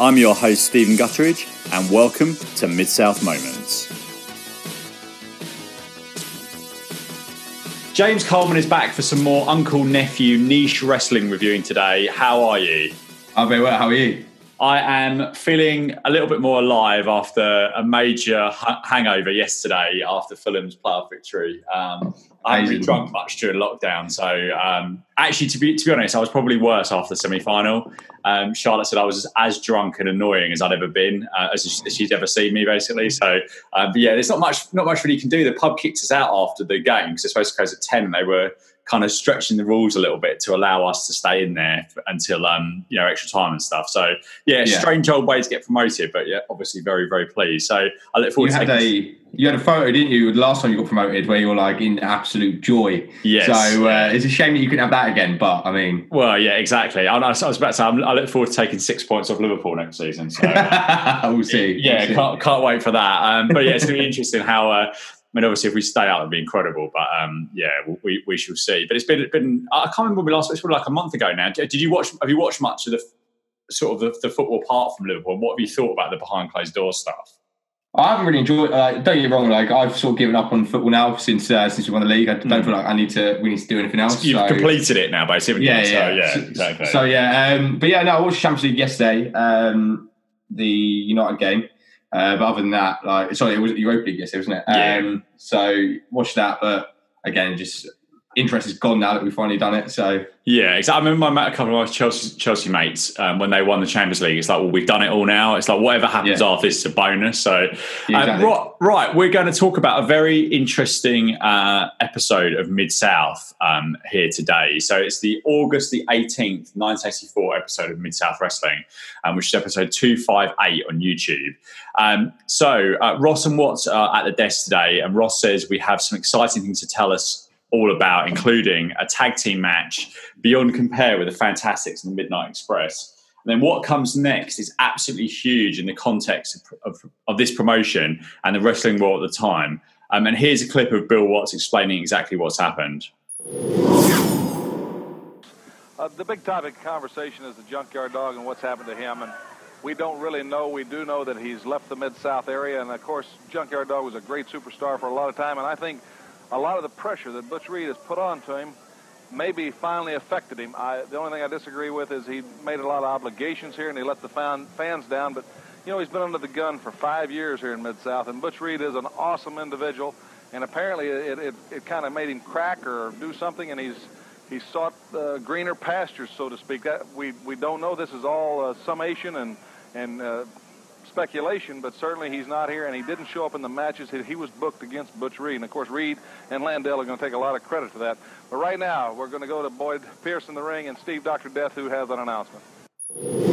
I'm your host, Stephen Gutteridge, and welcome to Mid South Moments. James Coleman is back for some more uncle nephew niche wrestling reviewing today. How are you? I'm very well. How are you? I am feeling a little bit more alive after a major hangover yesterday after Fulham's playoff victory. Um, I haven't really drunk much during lockdown, so um, actually, to be to be honest, I was probably worse after the semi final. Um, Charlotte said I was as drunk and annoying as I'd ever been, uh, as she's ever seen me, basically. So, uh, but yeah, there's not much not much really you can do. The pub kicked us out after the game because they're supposed to close at ten, and they were kind of stretching the rules a little bit to allow us to stay in there until um, you know extra time and stuff. So yeah, yeah, strange old way to get promoted, but yeah, obviously very very pleased. So I look forward you to had a you had a photo, didn't you, The last time you got promoted, where you were like in absolute joy. Yes. So uh, it's a shame that you couldn't have that again. But I mean, well, yeah, exactly. I, I was about to say I look forward to taking six points off Liverpool next season. So we'll see. Yeah, we'll see. can't can't wait for that. Um, but yeah, it's going to be interesting how. Uh, mean, obviously, if we stay out, it'd be incredible. But um, yeah, we, we shall see. But it's been been. I can't remember when we last. It's probably like a month ago now. Did you watch? Have you watched much of the sort of the, the football part from Liverpool? What have you thought about the behind closed doors stuff? I haven't really enjoyed. Uh, don't get me wrong. Like I've sort of given up on football now since uh, since we won the league. I don't mm. feel like I need to. We need to do anything else. You've so. completed it now, basically. Yeah, yeah, so, yeah. Exactly. So, yeah, um, but yeah, no, I watched Champions League yesterday. Um, the United game. Uh, but other than that, like sorry, it was the Europa League yesterday, wasn't it? Yeah. Um, so watch that. But again, just interest is gone now that we've finally done it. So yeah, exactly. I remember met a couple of my Chelsea, Chelsea mates um, when they won the Champions League. It's like, well, we've done it all now. It's like whatever happens yeah. after this is a bonus. So um, exactly. right, right, we're going to talk about a very interesting uh, episode of Mid South um, here today. So it's the August the eighteenth, nineteen eighty four episode of Mid South Wrestling, um, which is episode two five eight on YouTube. Um, so uh, Ross and Watts are at the desk today, and Ross says we have some exciting things to tell us all about, including a tag team match beyond compare with the Fantastics and the Midnight Express. And then what comes next is absolutely huge in the context of, of, of this promotion and the wrestling world at the time. Um, and here's a clip of Bill Watts explaining exactly what's happened. Uh, the big topic of conversation is the junkyard dog and what's happened to him. And we don't really know. We do know that he's left the Mid South area. And of course, Junkyard Dog was a great superstar for a lot of time. And I think a lot of the pressure that Butch Reed has put onto him maybe finally affected him. I, the only thing I disagree with is he made a lot of obligations here and he let the fan, fans down. But, you know, he's been under the gun for five years here in Mid-South, and Butch Reed is an awesome individual. And apparently it, it, it kind of made him crack or do something, and he's he sought uh, greener pastures, so to speak. That we we don't know. This is all uh, summation and and uh, speculation, but certainly he's not here, and he didn't show up in the matches. He, was booked against Butch Reed, and of course Reed and Landel are going to take a lot of credit for that. But right now, we're going to go to Boyd Pierce in the ring and Steve Dr. Death, who has an announcement.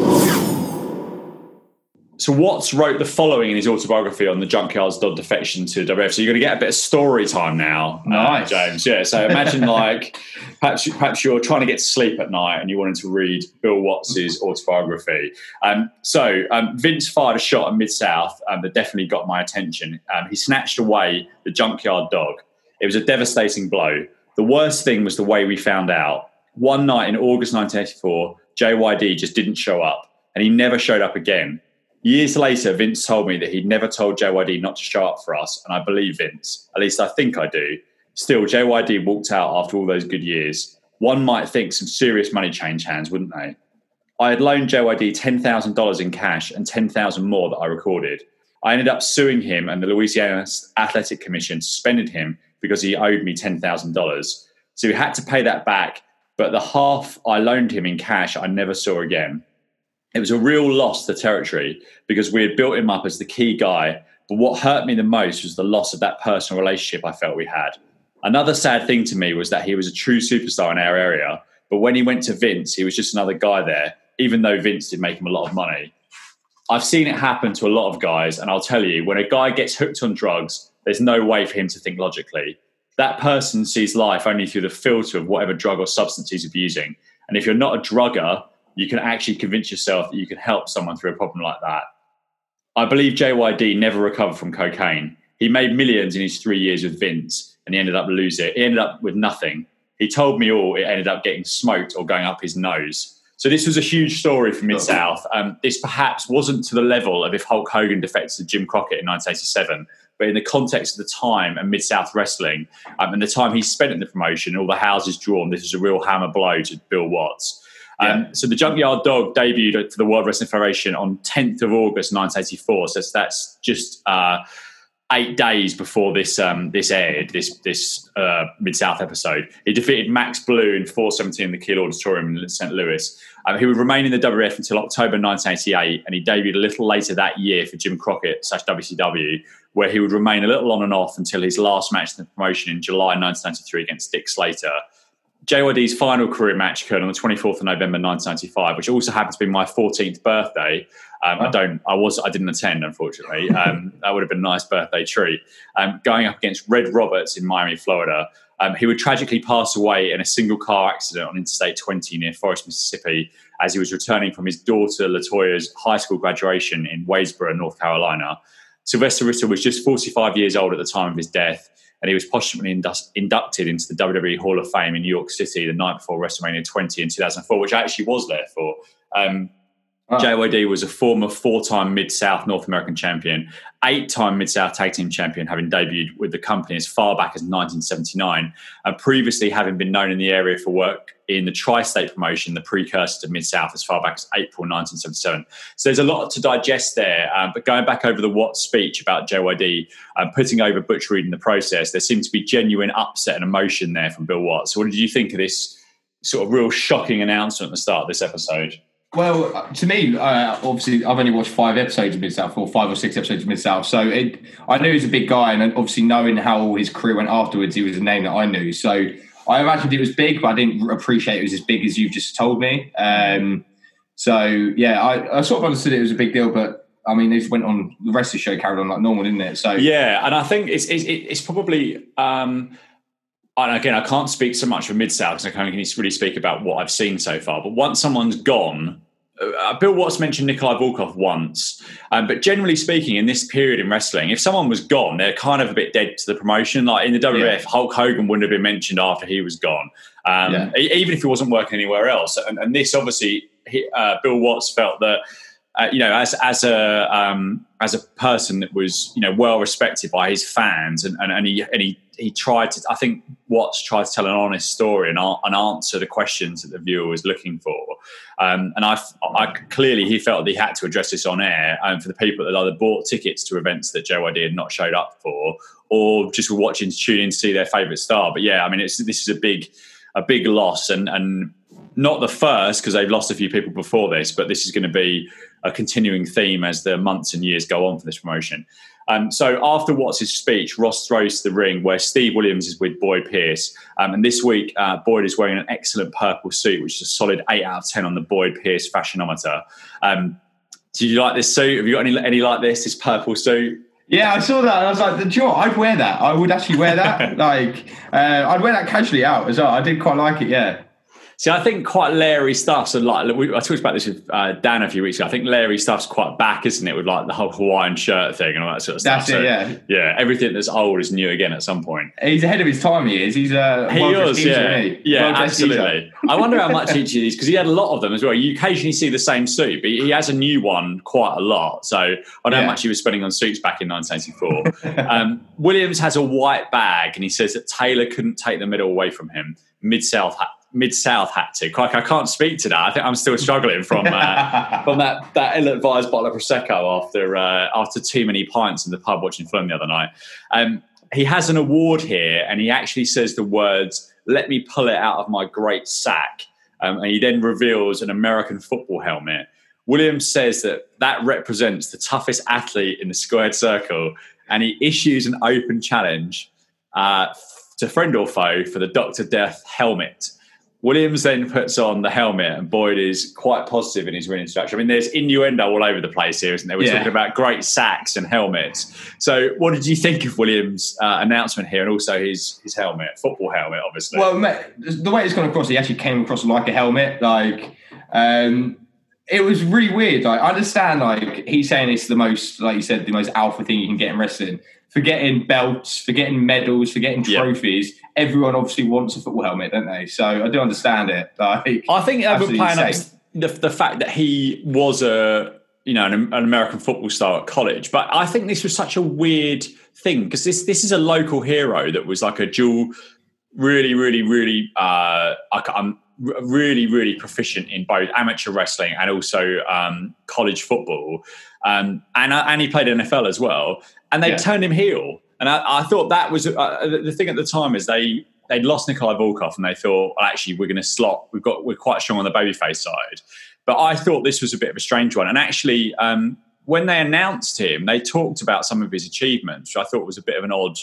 So Watts wrote the following in his autobiography on the Junkyard's Dog defection to WF. So you're going to get a bit of story time now, uh, nice. uh, James. Yeah. So imagine like perhaps perhaps you're trying to get to sleep at night and you wanted to read Bill Watts's autobiography. Um, so um, Vince fired a shot at Mid South um, that definitely got my attention. Um, he snatched away the Junkyard Dog. It was a devastating blow. The worst thing was the way we found out. One night in August 1984, JYD just didn't show up, and he never showed up again. Years later, Vince told me that he'd never told JYD not to show up for us, and I believe Vince. At least I think I do. Still, JYD walked out after all those good years. One might think some serious money changed hands, wouldn't they? I had loaned JYD $10,000 in cash and 10000 more that I recorded. I ended up suing him, and the Louisiana Athletic Commission suspended him because he owed me $10,000. So he had to pay that back, but the half I loaned him in cash I never saw again it was a real loss to territory because we had built him up as the key guy. But what hurt me the most was the loss of that personal relationship I felt we had. Another sad thing to me was that he was a true superstar in our area. But when he went to Vince, he was just another guy there, even though Vince did make him a lot of money. I've seen it happen to a lot of guys, and I'll tell you, when a guy gets hooked on drugs, there's no way for him to think logically. That person sees life only through the filter of whatever drug or substance he's abusing. And if you're not a drugger, you can actually convince yourself that you can help someone through a problem like that. I believe JYD never recovered from cocaine. He made millions in his three years with Vince, and he ended up losing it. He ended up with nothing. He told me all. It ended up getting smoked or going up his nose. So this was a huge story for Mid South. Um, this perhaps wasn't to the level of if Hulk Hogan defected to Jim Crockett in 1987, but in the context of the time and Mid South wrestling um, and the time he spent in the promotion, all the houses drawn, this was a real hammer blow to Bill Watts. Um. So the Junkyard Dog debuted for the World Wrestling Federation on 10th of August 1984. So that's just uh, eight days before this um, this aired, this this uh, Mid South episode. He defeated Max Blue in 417 in the Kiel Auditorium in St. Louis. Um, he would remain in the WF until October 1988, and he debuted a little later that year for Jim Crockett slash WCW, where he would remain a little on and off until his last match in the promotion in July 1993 against Dick Slater. JYD's final career match occurred on the 24th of November 1995, which also happened to be my 14th birthday. Um, I don't, I was, I didn't attend, unfortunately. Um, that would have been a nice birthday treat. Um, going up against Red Roberts in Miami, Florida. Um, he would tragically pass away in a single car accident on Interstate 20 near Forest, Mississippi, as he was returning from his daughter Latoya's high school graduation in Wadesboro, North Carolina. Sylvester Ritter was just 45 years old at the time of his death and he was posthumously inducted into the WWE Hall of Fame in New York City the night before WrestleMania 20 in 2004, which I actually was there for. Um, Wow. JYD was a former four time Mid South North American champion, eight time Mid South Tag Team champion, having debuted with the company as far back as 1979, and previously having been known in the area for work in the Tri State promotion, the precursor to Mid South, as far back as April 1977. So there's a lot to digest there. Um, but going back over the Watt speech about JYD um, putting over Butch Reed in the process, there seemed to be genuine upset and emotion there from Bill Watts. So what did you think of this sort of real shocking announcement at the start of this episode? Well, to me, uh, obviously, I've only watched five episodes of Mid South, or five or six episodes of Mid South. So it, I knew he was a big guy, and obviously, knowing how all his career went afterwards, he was a name that I knew. So I imagined it was big, but I didn't appreciate it was as big as you've just told me. Um, so yeah, I, I, sort of understood it was a big deal, but I mean, it went on. The rest of the show carried on like normal, didn't it? So yeah, and I think it's it's, it's probably. Um, and again, I can't speak so much for Mid South because I can't really speak about what I've seen so far. But once someone's gone, uh, Bill Watts mentioned Nikolai Volkov once, um, but generally speaking, in this period in wrestling, if someone was gone, they're kind of a bit dead to the promotion. Like in the WWF, yeah. Hulk Hogan wouldn't have been mentioned after he was gone, um, yeah. even if he wasn't working anywhere else. And, and this obviously, he, uh, Bill Watts felt that. Uh, you know, as as a um, as a person that was you know well respected by his fans, and, and, and he and he he tried to. I think Watts tried to tell an honest story and, and answer the questions that the viewer was looking for. Um, and I, I, clearly he felt that he had to address this on air, and for the people that either bought tickets to events that JYD had not showed up for, or just were watching to tune in to see their favourite star. But yeah, I mean, it's this is a big a big loss, and and not the first because they've lost a few people before this, but this is going to be a continuing theme as the months and years go on for this promotion. Um, so after Watts' speech, Ross throws to the ring where Steve Williams is with Boyd Pierce. Um, and this week, uh, Boyd is wearing an excellent purple suit, which is a solid 8 out of 10 on the Boyd Pierce fashionometer. Um, did you like this suit? Have you got any, any like this, this purple suit? Yeah, I saw that. I was like, "Do you know I'd wear that. I would actually wear that. like, uh, I'd wear that casually out as well. I did quite like it. Yeah. See, I think quite Larry stuff's and like I talked about this with uh, Dan a few weeks ago. I think Larry stuff's quite back, isn't it, with like the whole Hawaiian shirt thing and all that sort of stuff. That's so, it, yeah. Yeah, everything that's old is new again at some point. He's ahead of his time. He is. He's a he is. Yeah, yeah, absolutely. I wonder how much each of these because he had a lot of them as well. You occasionally see the same suit, but he has a new one quite a lot. So I don't yeah. know how much he was spending on suits back in 1984. um, Williams has a white bag, and he says that Taylor couldn't take the medal away from him. Mid South Mid South had to. Like I can't speak to that. I think I'm still struggling from uh, from that that ill-advised bottle of prosecco after uh, after too many pints in the pub watching Fulham the other night. Um, he has an award here, and he actually says the words, "Let me pull it out of my great sack," um, and he then reveals an American football helmet. Williams says that that represents the toughest athlete in the squared circle, and he issues an open challenge uh, to friend or foe for the Doctor Death helmet. Williams then puts on the helmet, and Boyd is quite positive in his winning structure. I mean, there's innuendo all over the place here, isn't there? We're yeah. talking about great sacks and helmets. So, what did you think of Williams' uh, announcement here, and also his his helmet, football helmet, obviously? Well, the way it's gone across, he actually came across like a helmet. Like, um, it was really weird. Like, I understand, like he's saying it's the most, like you said, the most alpha thing you can get in wrestling for getting belts, for getting medals, for getting trophies. Yeah. Everyone obviously wants a football helmet, don't they? So I do understand it. Like, I think playing up. the the fact that he was a you know an, an American football star at college, but I think this was such a weird thing because this this is a local hero that was like a dual, really, really, really. Uh, I, I'm really, really proficient in both amateur wrestling and also um, college football, um, and uh, and he played NFL as well. And they Yeah. turned him heel, and I, I thought that was uh, the the thing at the time is they they'd lost Nikolai Volkov, and they thought well, actually we're going to slot. We've got we're quite strong on the babyface side, but I thought this was a bit of a strange one. And actually, um, when they announced him, they talked about some of his achievements, which I thought was a bit of an odd.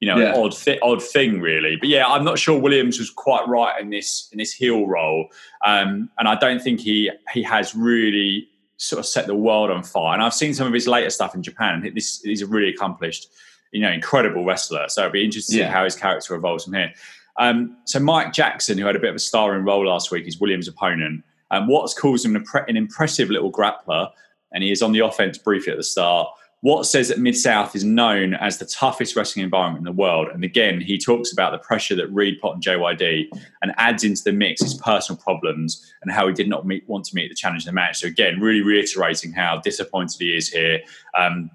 You know, Yeah. an odd, odd thing, really. But yeah, I'm not sure Williams was quite right in this in this heel role, um, and I don't think he he has really sort of set the world on fire. And I've seen some of his later stuff in Japan. and This he's a really accomplished, you know, incredible wrestler. So it'd be interesting to see how his character evolves from here. Um, so Mike Jackson, who had a bit of a starring role last week, is Williams' opponent. Um, Watts calls him an, impre- an impressive little grappler, and he is on the offense briefly at the start. Watt says that Mid South is known as the toughest wrestling environment in the world. And again, he talks about the pressure that Reed Pot and JYD and adds into the mix his personal problems and how he did not meet, want to meet the challenge in the match. So, again, really reiterating how disappointed he is here um,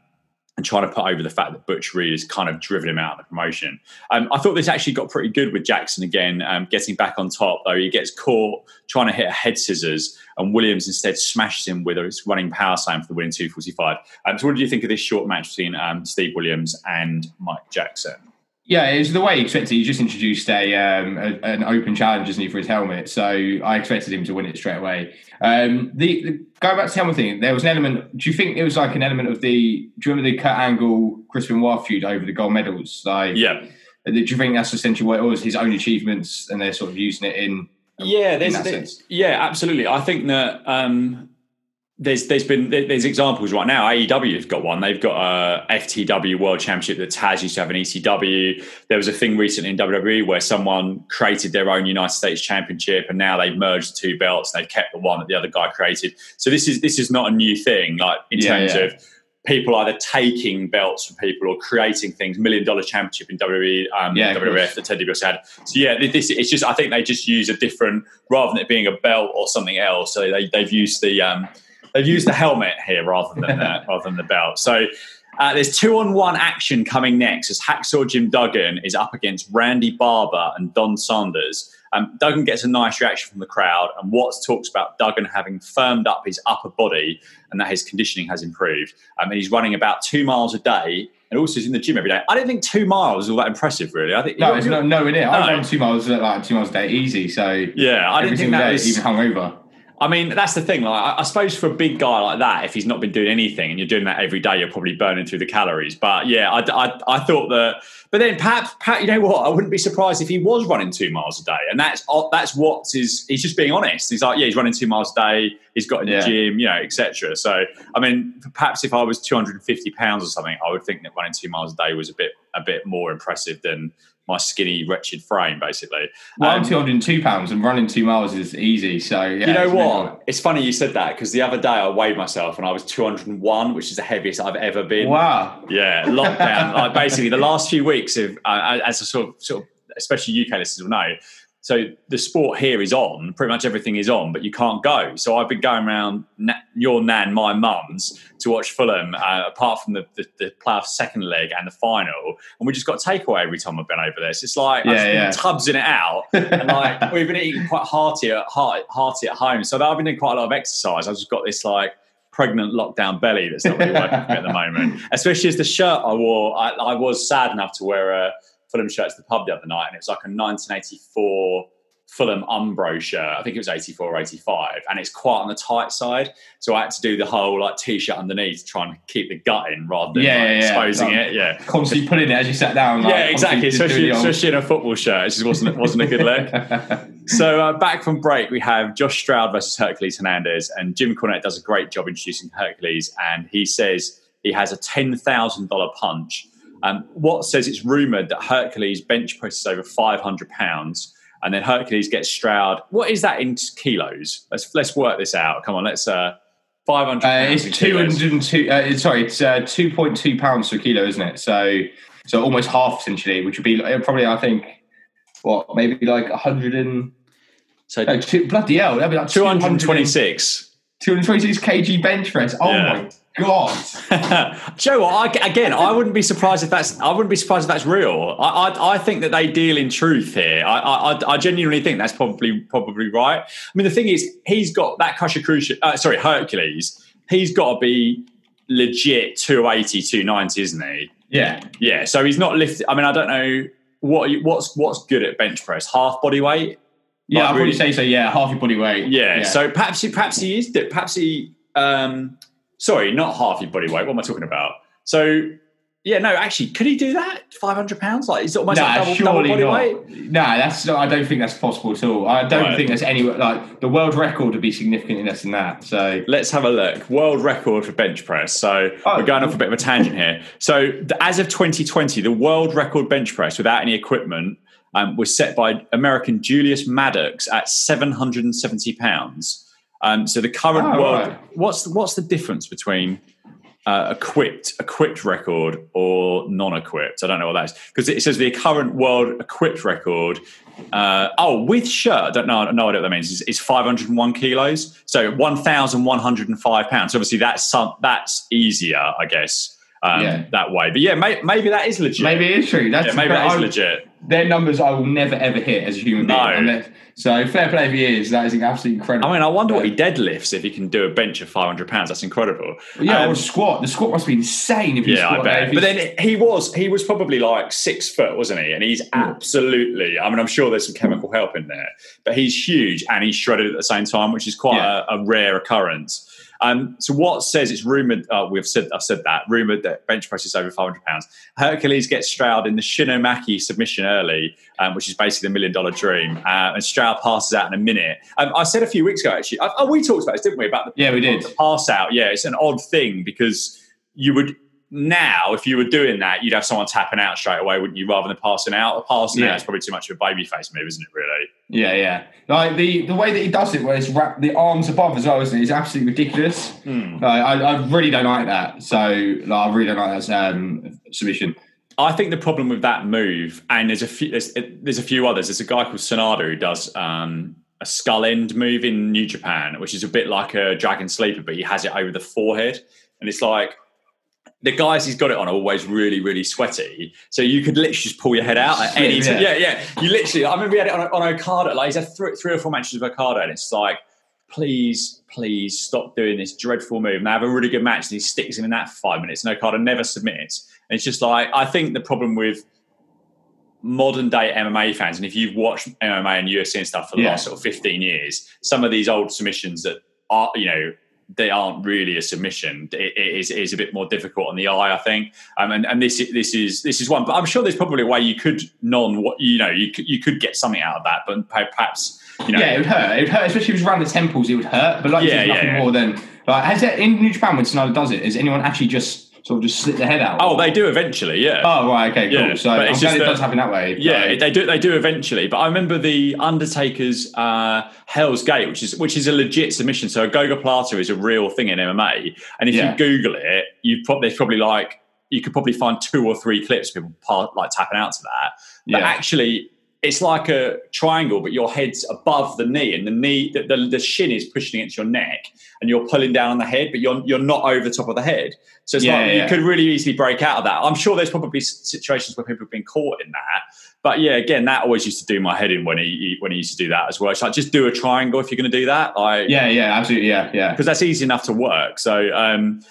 and trying to put over the fact that Butch Reed has kind of driven him out of the promotion. Um, I thought this actually got pretty good with Jackson again, um, getting back on top, though. He gets caught trying to hit a head scissors, and Williams instead smashes him with a running power slam for the win 245. Um, so, what did you think of this short match between um, Steve Williams and Mike Jackson? Yeah, it was the way he expected. He just introduced a, um, a an open challenge, isn't he, for his helmet? So I expected him to win it straight away. Um, the, the going back to the helmet thing, there was an element. Do you think it was like an element of the? Do you remember the Kurt Angle Chris Benoit feud over the gold medals? Like, Yeah. do you think that's essentially what it was? His own achievements, and they're sort of using it in. Yeah, there's, that there's- yeah, absolutely. I think that um, there's there's been there's examples right now. AEW have got one. They've got a FTW World Championship that Taz used to have an ECW. There was a thing recently in WWE where someone created their own United States Championship, and now they've merged two belts. And they've kept the one that the other guy created. So this is this is not a new thing. Like in Yeah, terms yeah. of people either taking belts from people or creating things. Million Dollar Championship in WWE, um, Yeah, WWF that Ted DiBiase had. So yeah, this it's just I think they just use a different rather than it being a belt or something else. So they they've used the um, they've used the helmet here rather than the, rather than the belt. So. Uh, there's two on one action coming next as Hacksaw Jim Duggan is up against Randy Barber and Don Saunders. Um, Duggan gets a nice reaction from the crowd, and Watts talks about Duggan having firmed up his upper body and that his conditioning has improved. Um, and he's running about two miles a day and also he's in the gym every day. I don't think two miles is all that impressive, really. I think No, it's not nowhere near. I've No. run two miles like two miles a day easy. So Yeah, I didn't think that day, was. even hungover. I mean, that's the thing. Like, I, I suppose for a big guy like that, if he's not been doing anything and you're doing that every day, you're probably burning through the calories. But yeah, I, I, I thought that. But then, perhaps, perhaps, you know what? I wouldn't be surprised if he was running two miles a day, and that's that's what is. He's just being honest. He's like, yeah, he's running two miles a day. He's got in the Yeah. gym, you know, etc. So, I mean, perhaps if I was 250 pounds or something, I would think that running two miles a day was a bit a bit more impressive than my skinny, wretched frame, basically. Well, I'm Um, 202 pounds and running two miles is easy. So yeah, you know it's what? It's funny you said that because the other day I weighed myself and I was 201, which is the heaviest I've ever been. Wow. Yeah, lockdown. like basically, the last few weeks of, uh, as a sort of, sort of, especially UK listeners will know. So the sport here is on. Pretty much everything is on, but you can't go. So I've been going around na- your nan, my mum's, to watch Fulham. Uh, apart from the, the the playoff second leg and the final, and we just got takeaway every time I've been over there. So it's like I've Yeah, been yeah. tubsing it out, and like we've been eating quite hearty at heart, hearty at home. So I've been doing quite a lot of exercise. I've just got this like pregnant lockdown belly that's not really working for me at the moment. Especially as the shirt I wore, I, I was sad enough to wear a Fulham shirt to the pub the other night, and it was like a 1984 Fulham Umbro shirt. I think it was 84 or 85, and it's quite on the tight side. So I had to do the whole like t-shirt underneath to try and keep the gut in rather than Yeah, like, yeah, yeah. exposing Like, it. Yeah. Constantly pulling it as you sat down. like, yeah, exactly. Especially, especially in a football shirt, it just wasn't wasn't a good look. So uh, back from break, we have Josh Stroud versus Hercules Hernandez, and Jim Cornette does a great job introducing Hercules, and he says he has a ten thousand dollar punch. Um, Watts says it's rumored that Hercules bench presses over five hundred pounds, and then Hercules gets Stroud. What is that in kilos? Let's let's work this out. Come on, let's uh, five hundred. Uh, it's two hundred and two. Uh, sorry, it's uh, two point two pounds per kilo, isn't it? So, so almost half essentially, which would be uh, probably I think what maybe like hundred and So No, two, bloody hell, that'd be like 226. 226 kg bench press. Oh Yeah. my god. Joe, I, again, I wouldn't be surprised if that's. I wouldn't be surprised if that's real. I, I, I think that they deal in truth here. I, I, I genuinely think that's probably probably right. I mean, the thing is, he's got that Crucial. Uh, sorry, Hercules. He's got to be legit 280, 290, isn't he? Yeah. Yeah. So he's not lifted. I mean, I don't know what what's what's good at bench press. Half body weight. Yeah, I'd probably say so. Yeah, half your body weight. Yeah, So perhaps he, perhaps he is. Perhaps he. Um, sorry, not half your body weight. What am I talking about? So yeah, no, actually, could he do that? Five hundred pounds? Like is it almost Nah, like double, double body not. weight? Nah, that's. I don't think that's possible at all. I don't Right. think there's any like the world record would be significantly less than that. So Let's have a look. World record for bench press. So Oh. we're going off a bit of a tangent here. So the, as of 2020, the world record bench press without any equipment um, was set by American Julius Maddox at 770 pounds. Um, so the current Oh, world. right. What's what's the difference between uh, equipped equipped record or non-equipped? I don't know what that is because it says the current world equipped record. Uh, oh, with shirt, I don't know. No idea what that means. Is, is 501 kilos, so 1,105 pounds. Obviously, that's some, that's easier, I guess, um, Yeah. that way. But yeah, may, maybe that is legit. maybe it is true. That's yeah, maybe that is legit. They're numbers I will never ever hit as a human being. No. So fair play if he is. That is absolutely incredible. I mean, I wonder what he deadlifts if he can do a bench of 500 pounds. That's incredible. Yeah, Um, or a squat. The squat must be insane if you Yeah, I squat there. bet. But then he was he was probably like six foot, wasn't he? And he's absolutely. I mean, I'm sure there's some chemical help in there, but he's huge and he's shredded at the same time, which is quite Yeah. a, a rare occurrence. Um, so Watts says it's rumored? Uh, we've said I've said that rumored that bench press is over 500 pounds. Hercules gets Stroud in the Shinomaki submission early, um, which is basically the million dollar dream, uh, and Stroud passes out in a minute. Um, I said a few weeks ago actually. I, oh, we talked about this, didn't we? About the Yeah, we did. the pass out. Yeah, it's an odd thing because you would now, if you were doing that, you'd have someone tapping out straight away, wouldn't you? Rather than passing out, passing Yeah. out is probably too much of a baby face move, isn't it? Really? Yeah, yeah. Like the the way that he does it, where it's wrapped the arms above as well, isn't it? It's absolutely ridiculous. Hmm. Like, I, I really don't like that. So like, I really don't like that um, submission. I think the problem with that move, and there's a few, there's, there's a few others. There's a guy called Sanada who does um, a skull end move in New Japan, which is a bit like a dragon sleeper, but he has it over the forehead, and it's like the guys he's got it on are always really, really sweaty. So you could literally just pull your head out at any time. yeah. Yeah. You literally, I remember we had it on, on Okada. Like he's had three, three or four matches of Okada, and it's like, please, please stop doing this dreadful move. And they have a really good match, and he sticks him in that for five minutes, and Okada never submits. And it's just like, I think the problem with modern day MMA fans, and if you've watched MMA and UFC and stuff for the Yeah. last sort of 15 years, some of these old submissions that are, you know, they aren't really a submission. It, it, is, it is a bit more difficult on the eye, I think. Um, and, and this this is this is one. But I'm sure there's probably a way you could non what you know you could, you could get something out of that, but perhaps you know Yeah, it would hurt. It would hurt, especially if it was around the temples. It would hurt. But like, Yeah, yeah, yeah, nothing yeah. more than like. Has it in New Japan when Sanada does it? Has anyone actually just sort of just slit the head out? Oh, they do eventually, yeah. Oh, right. Okay. Cool. Yeah, so but I'm it's glad it that- does happen that way. Yeah, Like, they do. They do eventually. But I remember the Undertaker's uh, Hell's Gate, which is which is a legit submission. So a Gogoplata is a real thing in MMA, and if Yeah. you Google it, you probably there's probably like you could probably find two or three clips of people part, like tapping out to that. But Yeah. actually, it's like a triangle, but your head's above the knee, and the knee, the, the, the shin is pushing against your neck, and you're pulling down on the head, but you're you're not over the top of the head. So it's Yeah, like yeah, you could really easily break out of that. I'm sure there's probably situations where people have been caught in that. But yeah, again, that always used to do my head in when he, he when he used to do that as well. It's like just do a triangle if you're going to do that. Like, Yeah. Yeah. Absolutely. Yeah. Yeah. because that's easy enough to work. So, um,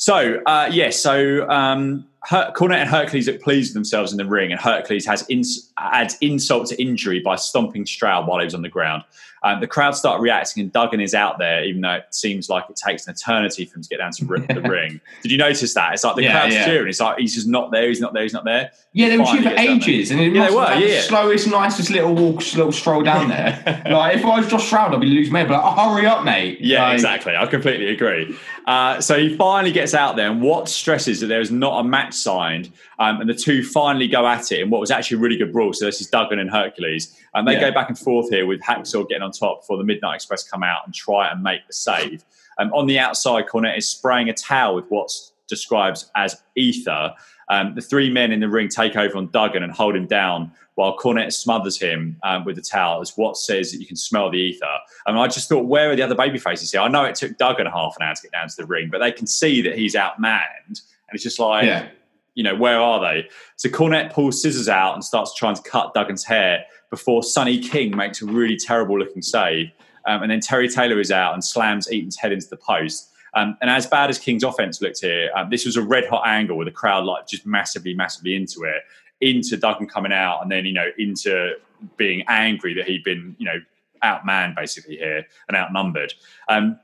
so uh, yes, so um, Her- Cornette and Hercules look pleased themselves in the ring, and Hercules has ins- adds insult to injury by stomping Stroud while he was on the ground. Um, the crowd start reacting, and Duggan is out there, even though it seems like it takes an eternity for him to get down to the ring. Did you notice that? It's like the Yeah, crowd's yeah. cheering. It's like he's just not there. He's not there. He's not there. Yeah, they were cheering for gets down there. ages, and it Yeah, they were, yeah. the slowest, nicest little walk, little stroll down there. like if I was Josh Stroud, I'd be losing my head. But like, oh, hurry up, mate! Yeah, Like, exactly. I completely agree. Uh, so he finally gets out there, and Watts stresses that there is not a match signed, um, and the two finally go at it in what was actually a really good brawl. So this is Duggan and Hercules, and they Yeah. go back and forth here with Hacksaw getting on top before the Midnight Express come out and try and make the save. Um, on the outside, Cornette is spraying a towel with what's described as ether. Um, the three men in the ring take over on Duggan and hold him down while Cornette smothers him um, with the towel as Watts says that you can smell the ether. I mean, I just thought, where are the other baby faces here? I know it took Duggan half an hour to get down to the ring, but they can see that he's outmanned. And it's just like, Yeah. you know, where are they? So Cornette pulls scissors out and starts trying to cut Duggan's hair before Sonny King makes a really terrible looking save. Um, and then Terry Taylor is out and slams Eaton's head into the post. Um, and as bad as King's offense looked here, um, this was a red hot angle with the crowd like just massively, massively into it, into Duggan coming out, and then you know into being angry that he'd been you know outmanned basically here and outnumbered. Um,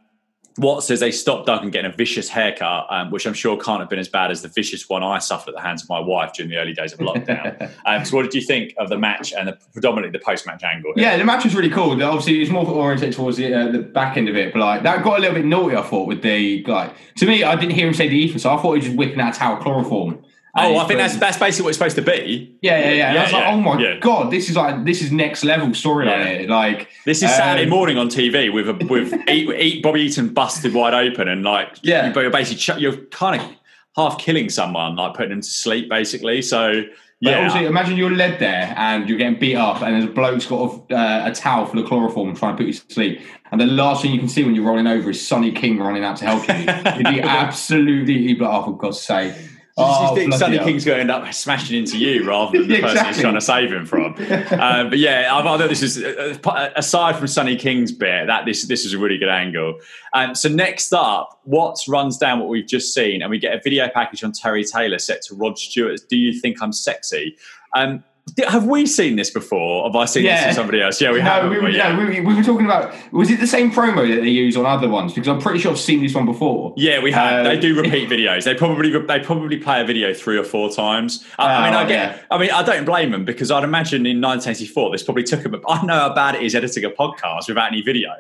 Watt says they stopped Duggan getting a vicious haircut, um, which I'm sure can't have been as bad as the vicious one I suffered at the hands of my wife during the early days of lockdown. um, so, what did you think of the match and the, predominantly the post-match angle? here? Yeah, the match was really cool. Obviously, it's more oriented towards the, uh, the back end of it, but like that got a little bit naughty. I thought with the like to me, I didn't hear him say the ether, so I thought he was just whipping out a towel chloroform. Oh, I think that's that's basically what it's supposed to be. yeah, yeah, yeah. And I was like, oh my yeah. god, this is like this is next level storyline Yeah. Like This is Saturday um, morning on TV with a, with eat, eat Bobby Eaton busted wide open and like Yeah. you're basically you're kind of half killing someone like putting them to sleep basically. So But yeah, also, imagine you're led there and you're getting beat up, and there's a bloke's got a, uh, a towel full of chloroform trying to put you to sleep. And the last thing you can see when you're rolling over is Sonny King running out to help you. You'd be absolutely, like, oh, for God's sake. You Oh, think bloody Sonny hell. King's going to end up smashing into you rather than the Yeah, person he's trying to save him from. um, but yeah, I, I thought this is uh, aside from Sonny King's bit that this this is a really good angle. Um, so next up, Watts runs down what we've just seen, and we get a video package on Terry Taylor set to Rod Stewart's "Do You Think I'm Sexy." Um, have we seen this before? Have I seen this Yeah. from somebody else? Yeah, we no, have. we were, yeah. no, we, we were talking about. Was it the same promo that they use on other ones? Because I'm pretty sure I've seen this one before. Yeah, we have. Um, they do repeat videos. They probably they probably play a video three or four times. I, I mean, Oh, I get. yeah. I mean, I don't blame them because I'd imagine in 1984 this probably took them. I know how bad it is editing a podcast without any video.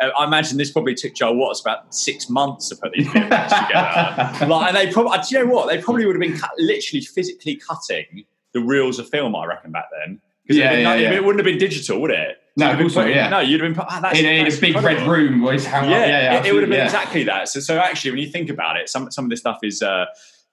Uh, I imagine this probably took Joel Watts about six months to put these videos together. Like, and they probably, do you know what? They probably would have been cut, literally physically cutting the reels of film. I reckon back then. 'Cause Yeah, it'd yeah, yeah. it wouldn't have been digital, would it? No, You'd have been also, yeah. No, you'd have been. put- ah, In, a- in a big red room where Yeah. Yeah, it, it would have been exactly that. So, so actually, when you think about it, some some of this stuff is uh,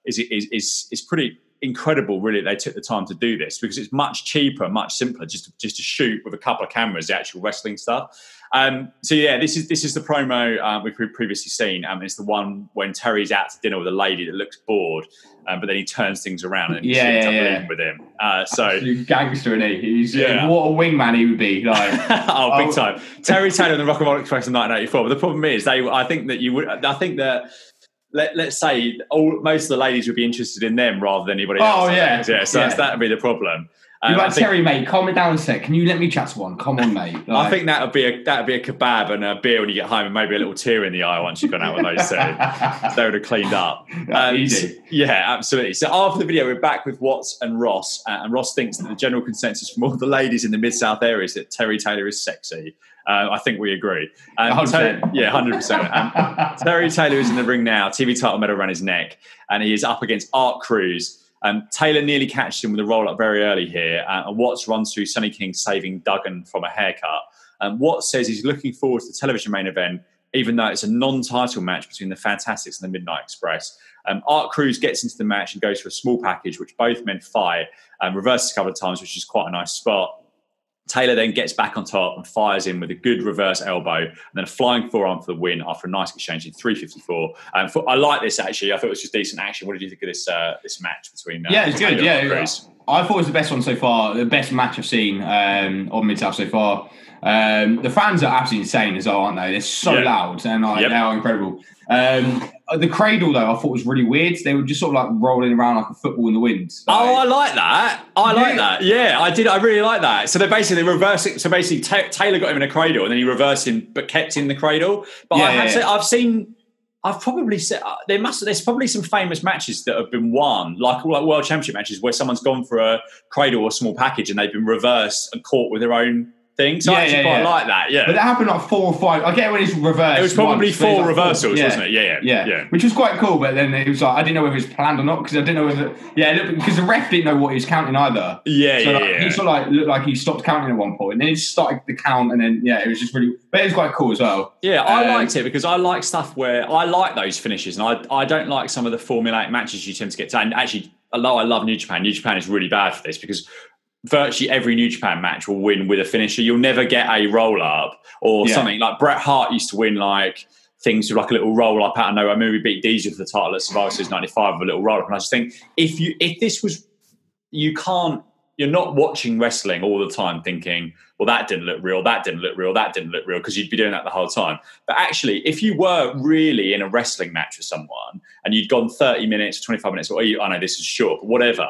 is is is is pretty incredible. Really, they took the time to do this because it's much cheaper, much simpler, just to, just to shoot with a couple of cameras the actual wrestling stuff. Um, so yeah, this is this is the promo uh, we've previously seen. Um, it's the one when Terry's out to dinner with a lady that looks bored, um, but then he turns things around and Yeah, yeah, yeah. with him. Uh, so Absolute gangster, and he? He's Yeah. what a wingman he would be. Like, oh, big Oh. time. Terry Taylor and the Rock and Roll Express in 1984. But the problem is, they. I think that you would. I think that. Let, let's say all, most of the ladies would be interested in them rather than anybody else. Oh, yeah. yeah. So Yeah. that would be the problem. You're Um, like think, Terry, mate, calm it down a sec. Can you let me chat to one? Come on, mate. I think that would be a that would be a kebab and a beer when you get home, and maybe a little tear in the eye once you've gone out with those two. they would have cleaned up. Um, Easy. Yeah, absolutely. So after the video, we're back with Watts and Ross, uh, and Ross thinks that the general consensus from all the ladies in the Mid South area is that Terry Taylor is sexy. Uh, I think we agree. Um, 100%. Terry- yeah, hundred percent. Um, Terry Taylor is in the ring now. TV title medal around his neck, and he is up against Art Cruz. Um, Taylor nearly catches him with a roll up very early here, uh, and Watts runs through Sonny King, saving Duggan from a haircut. Um, Watts says he's looking forward to the television main event, even though it's a non-title match between the Fantastics and the Midnight Express. Um, Art Cruz gets into the match and goes for a small package, which both men fight, and reverses a couple of times, which is quite a nice spot. Taylor then gets back on top and fires in with a good reverse elbow and then a flying forearm for the win after a nice exchange in 354. Um, for, I like this actually. I thought it was just decent action. What did you think of this uh, this match between? Uh, Yeah, it's good. Taylor Yeah? I thought it was the best one so far, the best match I've seen um, on Mid South so far. Um, the fans are absolutely insane as well, aren't they? They're so Yeah. loud and like, Yep. they are incredible. Um, the cradle though, I thought was really weird. They were just sort of like rolling around like a football in the wind. Oh, I Like- like that. I like Yeah. that. Yeah, I did. I really like that. So they're basically reversing. So basically, Ta Taylor got him in a cradle, and then he reversed him, but kept in the cradle. But Yeah, I have yeah, seen. I've seen. I've probably said uh, there must there's probably some famous matches that have been won like, like world championship matches where someone's gone for a cradle or small package and they've been reversed and caught with their own thing. So Yeah, I actually yeah, quite yeah. like that. Yeah, But that happened like four or five. I get when it's reversed. it was probably once, four like reversals, yeah. wasn't it? Yeah, yeah, Yeah, yeah. which was quite cool. But then it was like I didn't know if it was planned or not because I didn't know whether yeah because the ref didn't know what he was counting either. Yeah, So yeah, like, yeah. he sort of like looked like he stopped counting at one point, and then he started the count, and then yeah, it was just really. But it was quite cool as well. Yeah, I Um, liked it because I like stuff where I like those finishes, and I I don't like some of the formulaic matches you tend to get to. And actually, although I love New Japan, New Japan is really bad for this because virtually every New Japan match will win with a finisher. You'll never get a roll up or Yeah. something like Bret Hart used to win like things with like a little roll up out of nowhere. I remember we beat Diesel for the title at Survivor Series '95 with a little roll up, and I just think if you if this was you can't you're not watching wrestling all the time thinking well that didn't look real that didn't look real that didn't look real because you'd be doing that the whole time but actually if you were really in a wrestling match with someone and you'd gone 30 minutes 25 minutes or you, i know this is short but whatever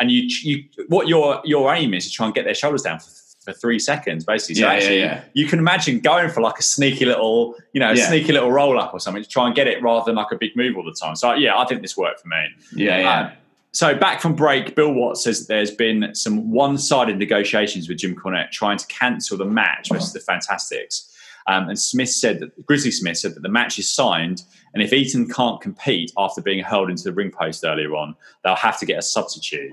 and you you what your your aim is to try and get their shoulders down for, for three seconds basically so Yeah, yeah, actually yeah. you can imagine going for like a sneaky little you know a Yeah. sneaky little roll up or something to try and get it rather than like a big move all the time so yeah i think this worked for me Yeah, yeah. um, so back from break, Bill Watts says that there's been some one-sided negotiations with Jim Cornette trying to cancel the match versus the Fantastics. Um, and Smith said that Grizzly Smith said that the match is signed, and if Eaton can't compete after being hurled into the ring post earlier on, they'll have to get a substitute.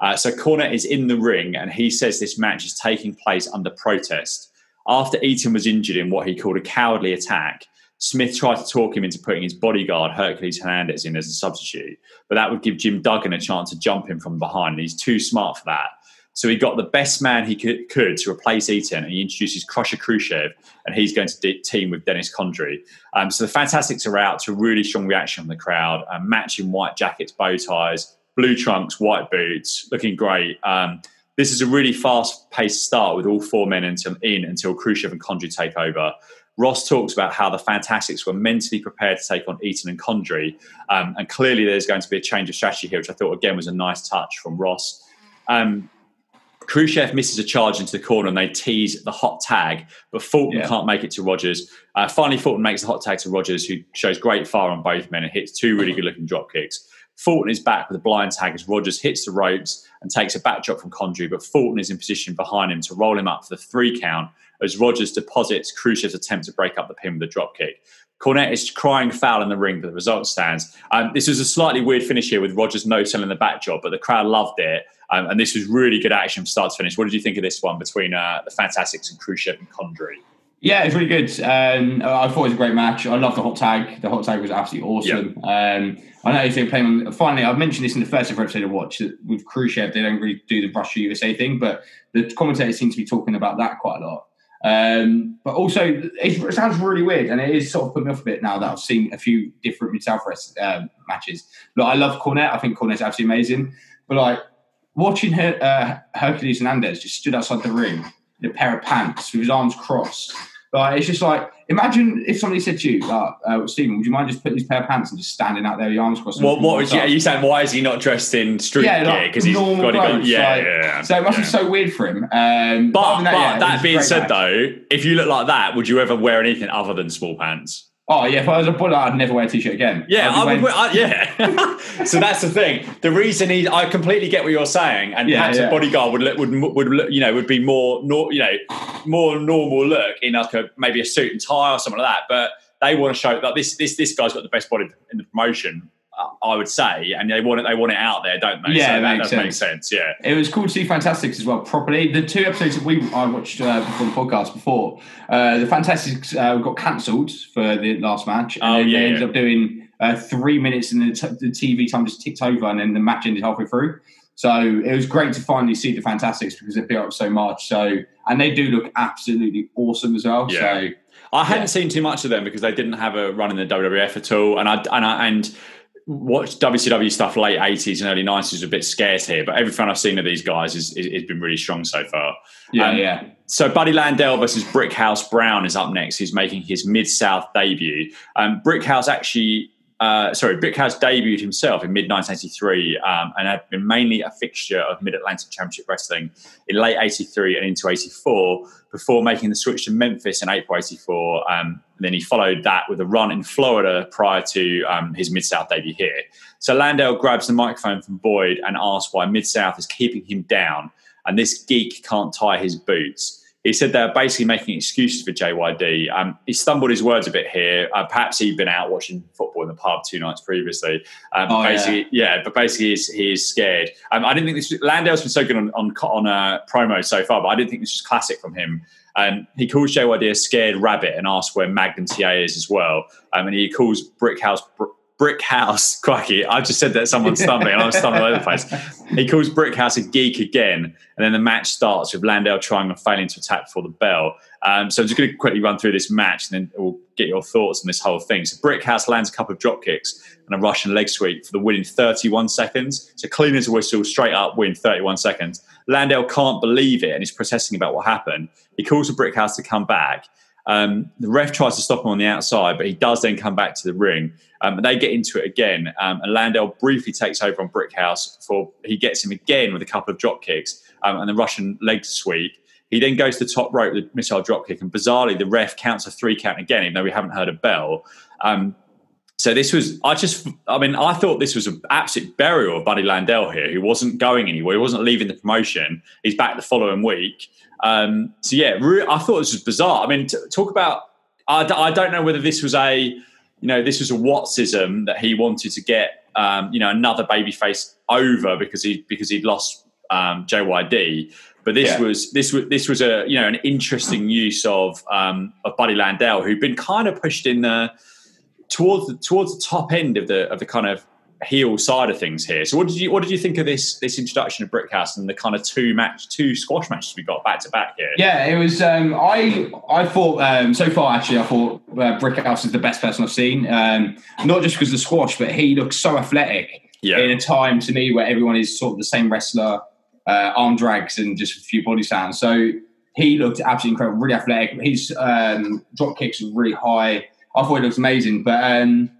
Uh, so Cornette is in the ring, and he says this match is taking place under protest. After Eaton was injured in what he called a cowardly attack, Smith tried to talk him into putting his bodyguard Hercules Hernandez in as a substitute, but that would give Jim Duggan a chance to jump him from behind. And he's too smart for that. So he got the best man he could, could to replace Eaton, and he introduces Crusher Khrushchev, and he's going to de- team with Dennis Condrey. Um, so the Fantastics are out to a really strong reaction from the crowd, um, matching white jackets, bow ties, blue trunks, white boots, looking great. Um, this is a really fast-paced start with all four men in until Khrushchev and Condrey take over. Ross talks about how the Fantastics were mentally prepared to take on Eaton and Condrey, um, and clearly there's going to be a change of strategy here, which I thought again was a nice touch from Ross. Um, Khrushchev misses a charge into the corner and they tease the hot tag, but Fulton Yeah. can't make it to Rogers. Uh, finally, Fulton makes the hot tag to Rogers, who shows great fire on both men and hits two really good looking drop kicks. Fulton is back with a blind tag as Rogers hits the ropes and takes a back drop from Condrey, but Fulton is in position behind him to roll him up for the three count as Rogers deposits Khrushchev's attempt to break up the pin with a drop kick. Cornette is crying foul in the ring, but the result stands. Um, this was a slightly weird finish here with Rogers no selling the back job, but the crowd loved it. Um, and this was really good action from start to finish. What did you think of this one between uh, the Fantastics and Khrushchev and Condrey? Yeah, it's really good. Um, I thought it was a great match. I love the hot tag. The hot tag was absolutely awesome. Um, I know they're playing. On, finally, I've mentioned this in the first ever episode I watched that with Khrushchev. They don't really do the Russia USA thing, but the commentators seem to be talking about that quite a lot. Um, but also, it, sounds really weird, and it is sort of put me off a bit now that I've seen a few different Mid South um, matches. Look, I love Cornette. I think Cornette's absolutely amazing. But like watching her, uh, Hercules Hernandez just stood outside the ring in a pair of pants with his arms crossed. Like it's just like imagine if somebody said to you, like, uh, Stephen, would you mind just putting these pair of pants and just standing out there, with your arms crossed? What, what was you, are you saying? Why is he not dressed in street Yeah, gear? like Because he's normal got to go. Yeah, like- yeah, yeah. So it must yeah. be so weird for him. Um, But, other than but yeah, that being said, match. though, if you look like that, would you ever wear anything other than small pants? Oh yeah, if I was a bullet, I'd never wear a t-shirt again. Yeah, I would. wear- I, yeah. so that's the thing. The reason he, I completely get what you're saying, and Yeah, perhaps yeah. a bodyguard would look, would would look, you know would be more nor, you know more normal look in like a maybe a suit and tie or something like that. But they want to show that this this this guy's got the best body in the promotion. I would say, and they want it. They want it out there, don't they? Yeah, so that makes does make sense. Yeah, It was cool to see Fantastics as well properly. The two episodes that we I watched uh, before the podcast before, uh, the Fantastics uh, got cancelled for the last match, and Oh, then yeah, they ended yeah. up doing uh, three minutes, and the, t- the TV time just ticked over, and then the match ended halfway through. So it was great to finally see the Fantastics because they built up so much. So and they do look absolutely awesome as well. Yeah. So I hadn't Yeah. seen too much of them because they didn't have a run in the WWF at all, and I and I and watched WCW stuff late eighties and early nineties was a bit scarce here, but everything I've seen of these guys is, is, has been really strong so far. yeah, Um, yeah. So Buddy Landel versus Brickhouse Brown is up next. He's making his Mid South debut. Um, Brickhouse actually, uh, sorry, Brickhouse debuted himself in mid 1983 um, and had been mainly a fixture of Mid Atlantic Championship Wrestling in late 83 and into 84 before making the switch to Memphis in April 84. Um, and then he followed that with a run in Florida prior to um, his Mid South debut here. So Landel grabs the microphone from Boyd and asks why Mid South is keeping him down and this geek can't tie his boots. He said they're basically making excuses for JYD. Um, he stumbled his words a bit here. Uh, perhaps he'd been out watching football in the pub two nights previously. Um, Oh, yeah. basically, yeah. but basically, he's, he is scared. Um, I didn't think this. Landel's been so good on on, on uh, promo so far, but I didn't think this was classic from him. Um, he calls JYD a scared rabbit and asks where Magnum TA is as well. Um, and he calls Brickhouse Br- Brickhouse, quacky. I just said that someone's stumbling and I'm stumbling over the place. He calls Brickhouse a geek again. And then the match starts with Landel trying and failing to attack for the bell. Um, so I'm just going to quickly run through this match and then we'll get your thoughts on this whole thing. So Brickhouse lands a couple of drop kicks and a Russian leg sweep for the win in 31 seconds. So clean as a whistle, straight up win 31 seconds. Landel can't believe it and he's protesting about what happened. He calls for Brickhouse to come back. Um, the ref tries to stop him on the outside, but he does then come back to the ring. Um, they get into it again, um, and Landel briefly takes over on Brickhouse for he gets him again with a couple of drop kicks um, and the Russian leg sweep. He then goes to the top rope with a missile drop kick, and bizarrely, the ref counts a three count again, even though we haven't heard a bell. Um, so this was, I just, I mean, I thought this was an absolute burial of Buddy Landel here, who wasn't going anywhere. He wasn't leaving the promotion. He's back the following week. Um, so yeah, re- I thought this was bizarre. I mean, t- talk about. I d- I don't know whether this was a, you know, this was a Wattsism that he wanted to get, um, you know, another babyface over because he because he'd lost um, JYD. But this yeah. was this was this was a you know an interesting use of um, of Buddy Landel, who'd been kind of pushed in the towards the towards the top end of the of the kind of heel side of things here. So what did you what did you think of this this introduction of Brickhouse and the kind of two match two squash matches we got back to back here? Yeah, it was. Um, I I thought um, so far actually I thought uh, Brickhouse is the best person I've seen. Um, not just because of the squash, but he looks so athletic. Yeah. In a time to me where everyone is sort of the same wrestler, uh, arm drags and just a few body sounds. So he looked absolutely incredible, really athletic. His um, drop kicks were really high. I thought it looked amazing, but. Um,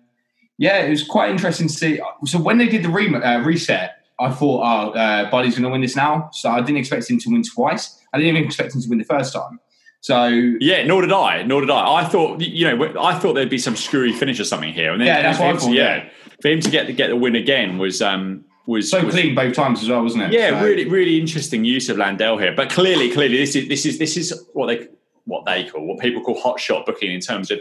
yeah, it was quite interesting to see. So when they did the re- uh, reset, I thought, oh, uh, Buddy's going to win this now. So I didn't expect him to win twice. I didn't even expect him to win the first time. So yeah, nor did I. Nor did I. I thought you know I thought there'd be some screwy finish or something here, and then yeah, that's what I thought. To, yeah, for him to get the, get the win again was um was so was, clean both times as well, wasn't it? Yeah, so. really really interesting use of Landel here. But clearly, clearly this is this is this is what they what they call what people call hot shot booking in terms of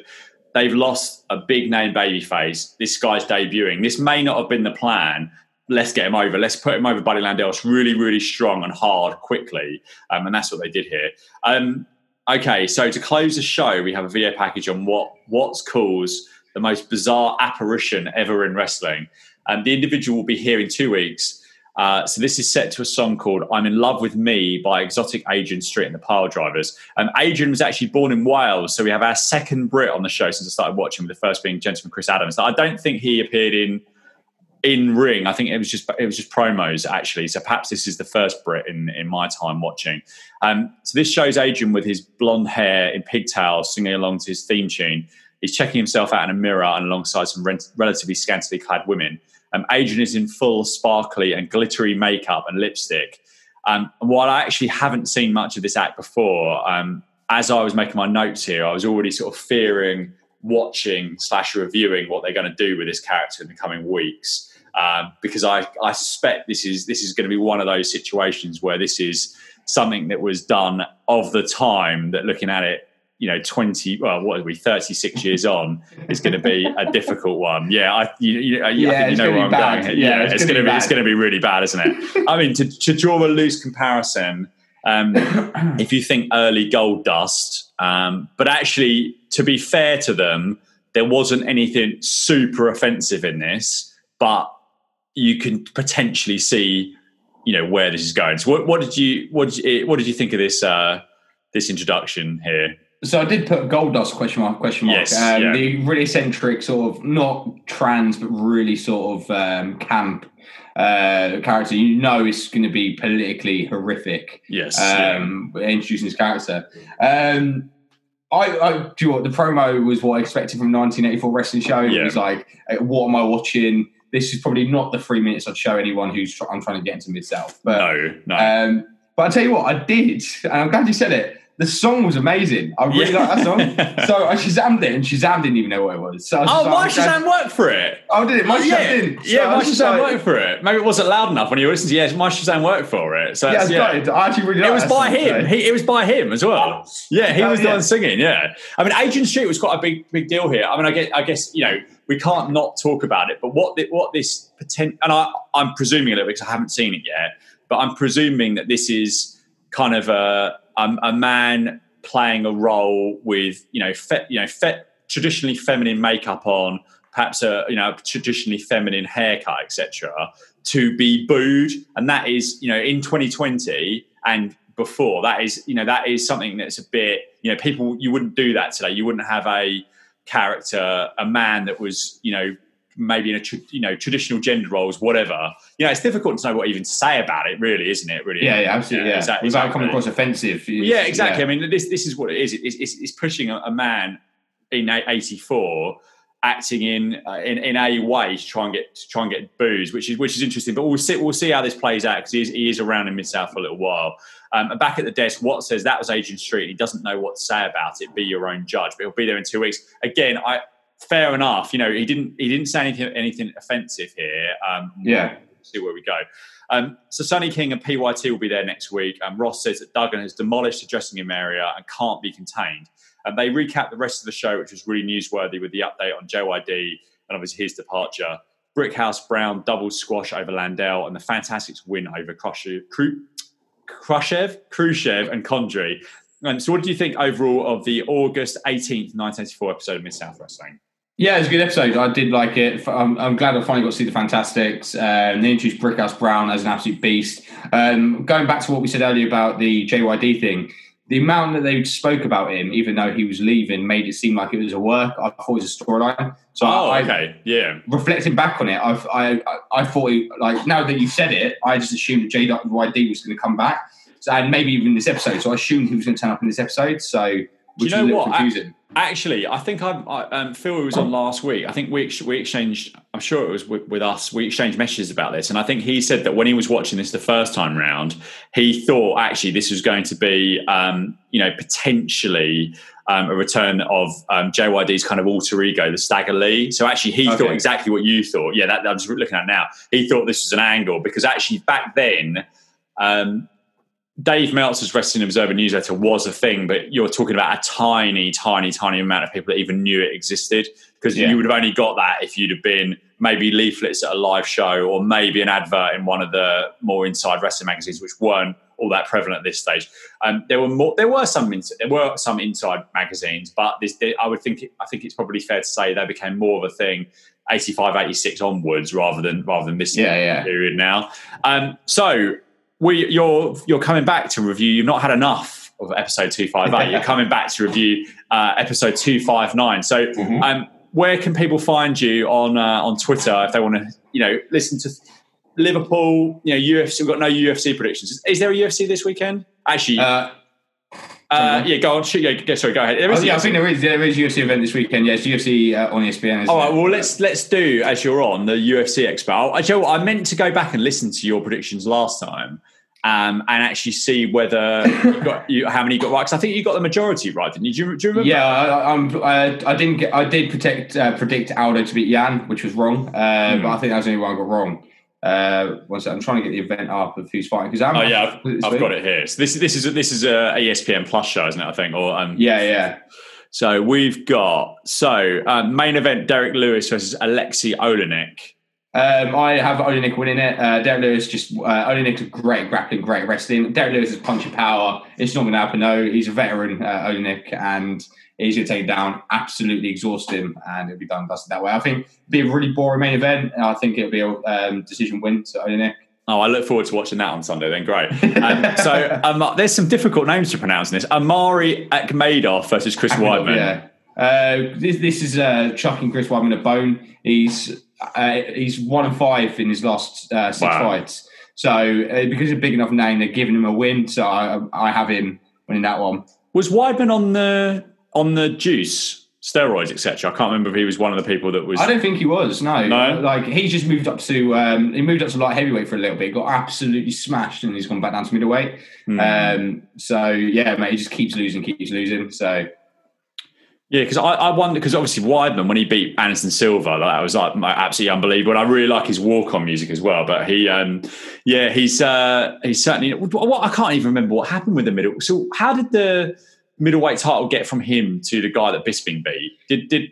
they've lost a big name baby babyface. This guy's debuting. This may not have been the plan. Let's get him over. Let's put him over Buddy Landel. It's really, really strong and hard quickly. Um, and that's what they did here. Um, okay, so to close the show, we have a video package on what what's caused the most bizarre apparition ever in wrestling. And um, the individual will be here in two weeks. Uh, so this is set to a song called "I'm in Love with Me" by Exotic Adrian Street and the Piledrivers. And Adrian was actually born in Wales, so we have our second Brit on the show since I started watching. With the first being Gentleman Chris Adams. I don't think he appeared in in ring. I think it was just it was just promos actually. So perhaps this is the first Brit in in my time watching. Um, so this shows Adrian with his blonde hair in pigtails singing along to his theme tune. He's checking himself out in a mirror and alongside some rent, relatively scantily clad women. Um, Adrian is in full sparkly and glittery makeup and lipstick. Um, and while I actually haven't seen much of this act before, um, as I was making my notes here, I was already sort of fearing watching slash reviewing what they're going to do with this character in the coming weeks. Um, because I, I suspect this is this is going to be one of those situations where this is something that was done of the time that looking at it you know 20 well what are we 36 years on is going to be a difficult one. Yeah i you, you, yeah, I think you know where i'm bad. going yeah, yeah it's, it's going to be, be it's going to be really bad isn't it? I mean to, to draw a loose comparison um, if you think early Goldust um, but actually to be fair to them there wasn't anything super offensive in this but you can potentially see you know where this is going. So what, what did you what did you, what did you think of this uh, this introduction here so I did put Goldust question mark question mark. Yes, um, yeah. The really eccentric sort of not trans but really sort of um, camp uh, character. You know it's going to be politically horrific. Yes, um, yeah. introducing his character. Um, I, I do you know what the promo was what I expected from 1984 wrestling show. It was like, uh, what am I watching? This is probably not the three minutes I'd show anyone who's tr- I'm trying to get into mid south. But no, no. Um, but I tell you what, I did, and I'm glad you said it the song was amazing. I really yeah. like that song. so I Shazammed it, and Shazam didn't even know what it was. So oh, my Shazam worked for it. Oh, did it? My oh, Shazam yeah. didn't. So yeah, my Shazam like, worked for it. Maybe it wasn't loud enough when you were listening to. Yes, my Shazam worked for it. So yeah, yeah. I actually really. It was by him. He, it was by him as well. Oh. Yeah, he oh, was the one singing. Yeah, I mean, Adrian Street was quite a big, big deal here. I mean, I guess, I guess you know, we can't not talk about it. But what, the, what this potential, and I, I'm presuming a little bit because I haven't seen it yet. But I'm presuming that this is kind of a, a, a man playing a role with you know fe- you know fe- traditionally feminine makeup on perhaps a you know traditionally feminine haircut, etc., to be booed, and that is you know in 2020 and before that is you know that is something that's a bit you know people you wouldn't do that today. You wouldn't have a character, a man that was you know maybe in a you know traditional gender roles, whatever. You know, it's difficult to know what even to say about it, really, isn't it? Really, yeah, yeah absolutely. Yeah, exactly, without coming across offensive. Yeah, exactly. Yeah. I mean, this this is what it is. It's, it's, it's pushing a, a, man in '84 acting in, uh, in in a way to try and get to try and get booze, which is which is interesting. But we'll see we'll see how this plays out because he is, he is around in Mid South for a little while. Um, and back at the desk, Watt says that was Adrian Street. He doesn't know what to say about it. Be your own judge. But he'll be there in two weeks. Again, I fair enough. You know, he didn't he didn't say anything anything offensive here. Um, yeah. see where we go. Um, so Sonny King and PYT will be there next week. Um, Ross says that Duggan has demolished the dressing room area and can't be contained. And they recap the rest of the show, which was really newsworthy with the update on JYD and obviously his departure. Brickhouse Brown double squash over Landel and the Fantastics win over Khrushchev, Khrushchev, Khrushchev and Condrey. And so, what do you think overall of the August 18th, 1984 episode of Mid South Wrestling? Yeah, it was a good episode. I did like it. I'm, I'm glad I finally got to see the Fantastics. Um, they introduced Brickhouse Brown as an absolute beast. Um, going back to what we said earlier about the JYD thing, the amount that they spoke about him, even though he was leaving, made it seem like it was a work. I thought it was a storyline. So oh, I, okay, yeah. Reflecting back on it, I've, I I thought he, like now that you said it, I just assumed JYD was going to come back, so, and maybe even this episode. So I assumed he was going to turn up in this episode. So which Do you know what? Confusing. Actually, I think I, I um, Phil was on last week. I think we we exchanged. I'm sure it was with, with, us. We exchanged messages about this, and I think he said that when he was watching this the first time round, he thought actually this was going to be, um, you know, potentially um, a return of um, JYD's kind of alter ego, the Stagger Lee. So actually, he okay. thought exactly what you thought. Yeah, that, I'm just looking at now. He thought this was an angle because actually back then. Um, Dave Meltzer's Wrestling Observer newsletter was a thing, but you're talking about a tiny, tiny, tiny amount of people that even knew it existed. Because yeah. you would have only got that if you'd have been maybe leaflets at a live show or maybe an advert in one of the more inside wrestling magazines, which weren't all that prevalent at this stage. Um, there were more. There were some. There were some inside magazines, but this, I would think. I think it's probably fair to say they became more of a thing 85, 86 onwards rather than rather than this yeah, yeah. period now. Um, so we you're you're coming back to review. You've not had enough of episode two five eight. You're coming back to review uh, episode two five nine. So, mm-hmm. um, where can people find you on uh, on Twitter if they want to, you know, listen to Liverpool? You know, UFC. We've got no UFC predictions. Is there a UFC this weekend? Actually. Uh, uh, yeah, go on. Shoot, yeah, sorry, go ahead. Oh, yeah, I think there is there is UFC event this weekend. Yes, UFC uh, on ESPN. All right, well let's let's do as you're on the UFC Expo. I, Joe, I meant to go back and listen to your predictions last time. Um, and actually see whether you got you, how many you got right. Because I think you got the majority right, didn't you? Do you, do you remember? Yeah, I, I, I, didn't get. I did predict uh, predict Aldo to beat Yan, which was wrong. Uh, mm. But I think that was the only one I got wrong. Uh, one second, I'm trying to get the event up of who's fighting because oh yeah, I've, I've got it here. So this this is a, this is a ESPN Plus show, isn't it? I think or um, yeah, yeah. So we've got so um, main event: Derrick Lewis versus Alexei Oleinik. Um, I have Oleinik winning it. Uh, Derrick Lewis just uh, Oleinik's a great grappling, great wrestling. Derrick Lewis is punching power. It's not going to happen. No, he's a veteran, uh, Oleinik, and he's going to take it down, absolutely exhaust him, and it'll be done dusted that way. I think it'll be a really boring main event. I think it'll be a um, decision win to Oleinik. Oh, I look forward to watching that on Sunday. Then great. Um, so um, there's some difficult names to pronounce in this. Omari Akhmedov versus Chris Akhmedov, Weidman. Yeah. Uh, this, this is uh, chucking Chris Weidman a bone. He's uh, he's one and five in his last uh, six wow. fights. So uh, because of a big enough name, they're giving him a win. So I, I have him winning that one. Was Weidman on the on the juice steroids, etc. I can't remember if he was one of the people that was. I don't think he was. No, no. Like he just moved up to um, he moved up to light heavyweight for a little bit, got absolutely smashed, and he's gone back down to middleweight. Mm. Um, so yeah, mate, he just keeps losing, keeps losing. So. Yeah, because I, I wonder because obviously Weidman when he beat Anderson Silva, like, that was like absolutely unbelievable. And I really like his walk on music as well. But he, um, yeah, he's uh, he's certainly. What I can't even remember what happened with the middle. So how did the middleweight title get from him to the guy that Bisping beat? Did did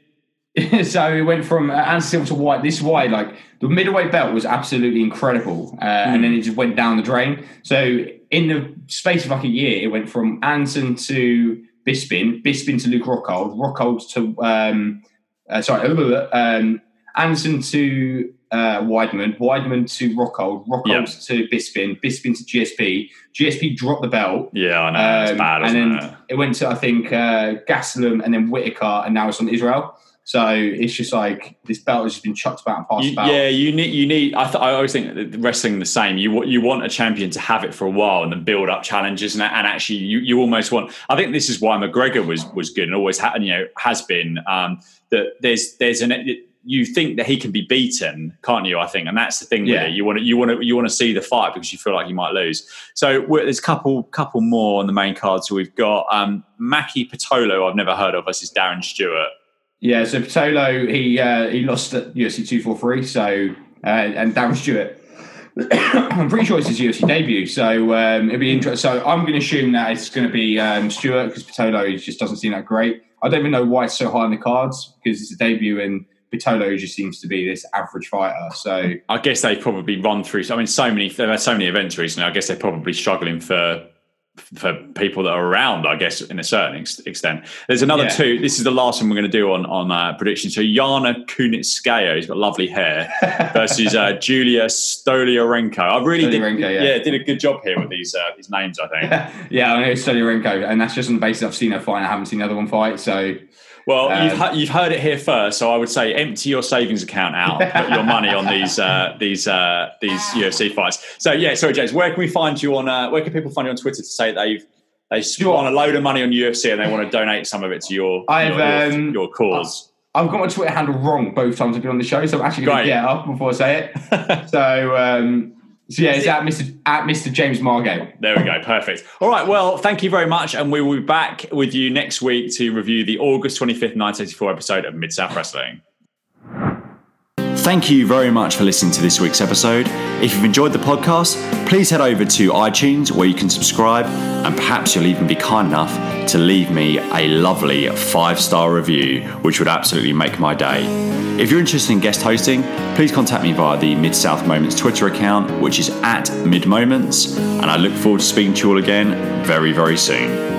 so he went from uh, to White. This why like the middleweight belt was absolutely incredible, uh, mm. and then it just went down the drain. So in the space of like a year, it went from Anderson to Bisping, Bisping to Luke Rockhold, Rockhold to um, uh, sorry, um, Anderson to uh, Weidman, Weidman to Rockhold, Rockhold Yeah. to Bisping, Bisping to GSP. GSP dropped the belt. Yeah, I know. it's Um, bad, and then it? it went to I think uh, Gastelum and then Whittaker, and now it's on Israel. So it's just like this belt has just been chucked about and passed You, about. yeah, you need. You need. I, th- I always think wrestling the same. You you want a champion to have it for a while and then build up challenges, and, and actually, you, you almost want. I think this is why McGregor was was good and always ha- you know has been. Um, that there's there's an you think that he can be beaten, can't you? I think, and that's the thing Yeah. with it. You want to you want to you want to see the fight because you feel like you might lose. So we're, there's a couple couple more on the main card. So we've got um, Maki Pitolo, I've never heard of, versus Darren Stewart. Yeah, so Pitolo, he uh, he lost at UFC 243, so uh, and Darren Stewart. I'm pretty sure it's his UFC debut, so um, it'll be interesting. So I'm going to assume that it's going to be um, Stewart because Patolo just doesn't seem that great. I don't even know why it's so high on the cards because it's a debut and Pitolo just seems to be this average fighter. So I guess they've probably run through. I mean, so many. They've had so many events recently. I guess they're probably struggling for for people that are around. I guess in a certain ex- extent. There's another Yeah. two. This is the last one we're going to do on on uh, prediction. So Yana Kunitskaya, who's got lovely hair, versus uh, Julia Stoliarenko. I really did. Yeah. yeah, did a good job here with these uh, these names. I think. yeah, I know it's Stoliarenko, and that's just on the basis I've seen her fight. I haven't seen the other one fight, so Well, you've, Um, you've heard it here first, so I would say empty your savings account out, put your money on these uh, these uh, these UFC fights. So yeah, sorry, James. Where can we find you on? Uh, where can people find you on Twitter to say they've they spent a load of money on UFC and they want to donate some of it to your I've, your, your, um, your cause? I've got my Twitter handle wrong both times I've been on the show, so I'm actually going to get up before I say it. so, um, so yeah, it's at Mr. at Mr. James Margate. There we go. Perfect. All right. Well, thank you very much. And we will be back with you next week to review the August 25th, 1984 episode of Mid South Wrestling. Thank you very much for listening to this week's episode. If you've enjoyed the podcast, please head over to iTunes where you can subscribe and perhaps you'll even be kind enough to leave me a lovely five star review, which would absolutely make my day. If you're interested in guest hosting, please contact me via the Mid South Moments Twitter account, which is at Mid Moments, and I look forward to speaking to you all again very, very soon.